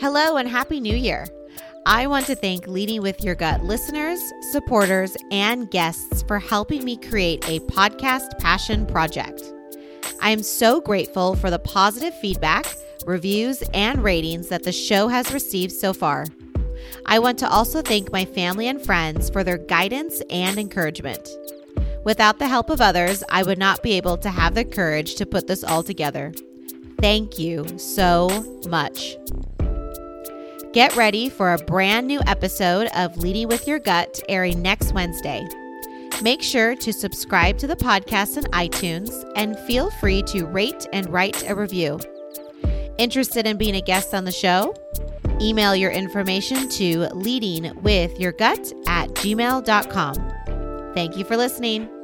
Hello and Happy New Year. I want to thank Leading with Your Gut listeners, supporters, and guests for helping me create a podcast passion project. I am so grateful for the positive feedback, reviews, and ratings that the show has received so far. I want to also thank my family and friends for their guidance and encouragement. Without the help of others, I would not be able to have the courage to put this all together. Thank you so much. Get ready for a brand new episode of Leading with Your Gut airing next Wednesday. Make sure to subscribe to the podcast on iTunes and feel free to rate and write a review. Interested in being a guest on the show? Email your information to leadingwithyourgut at gmail.com. Thank you for listening.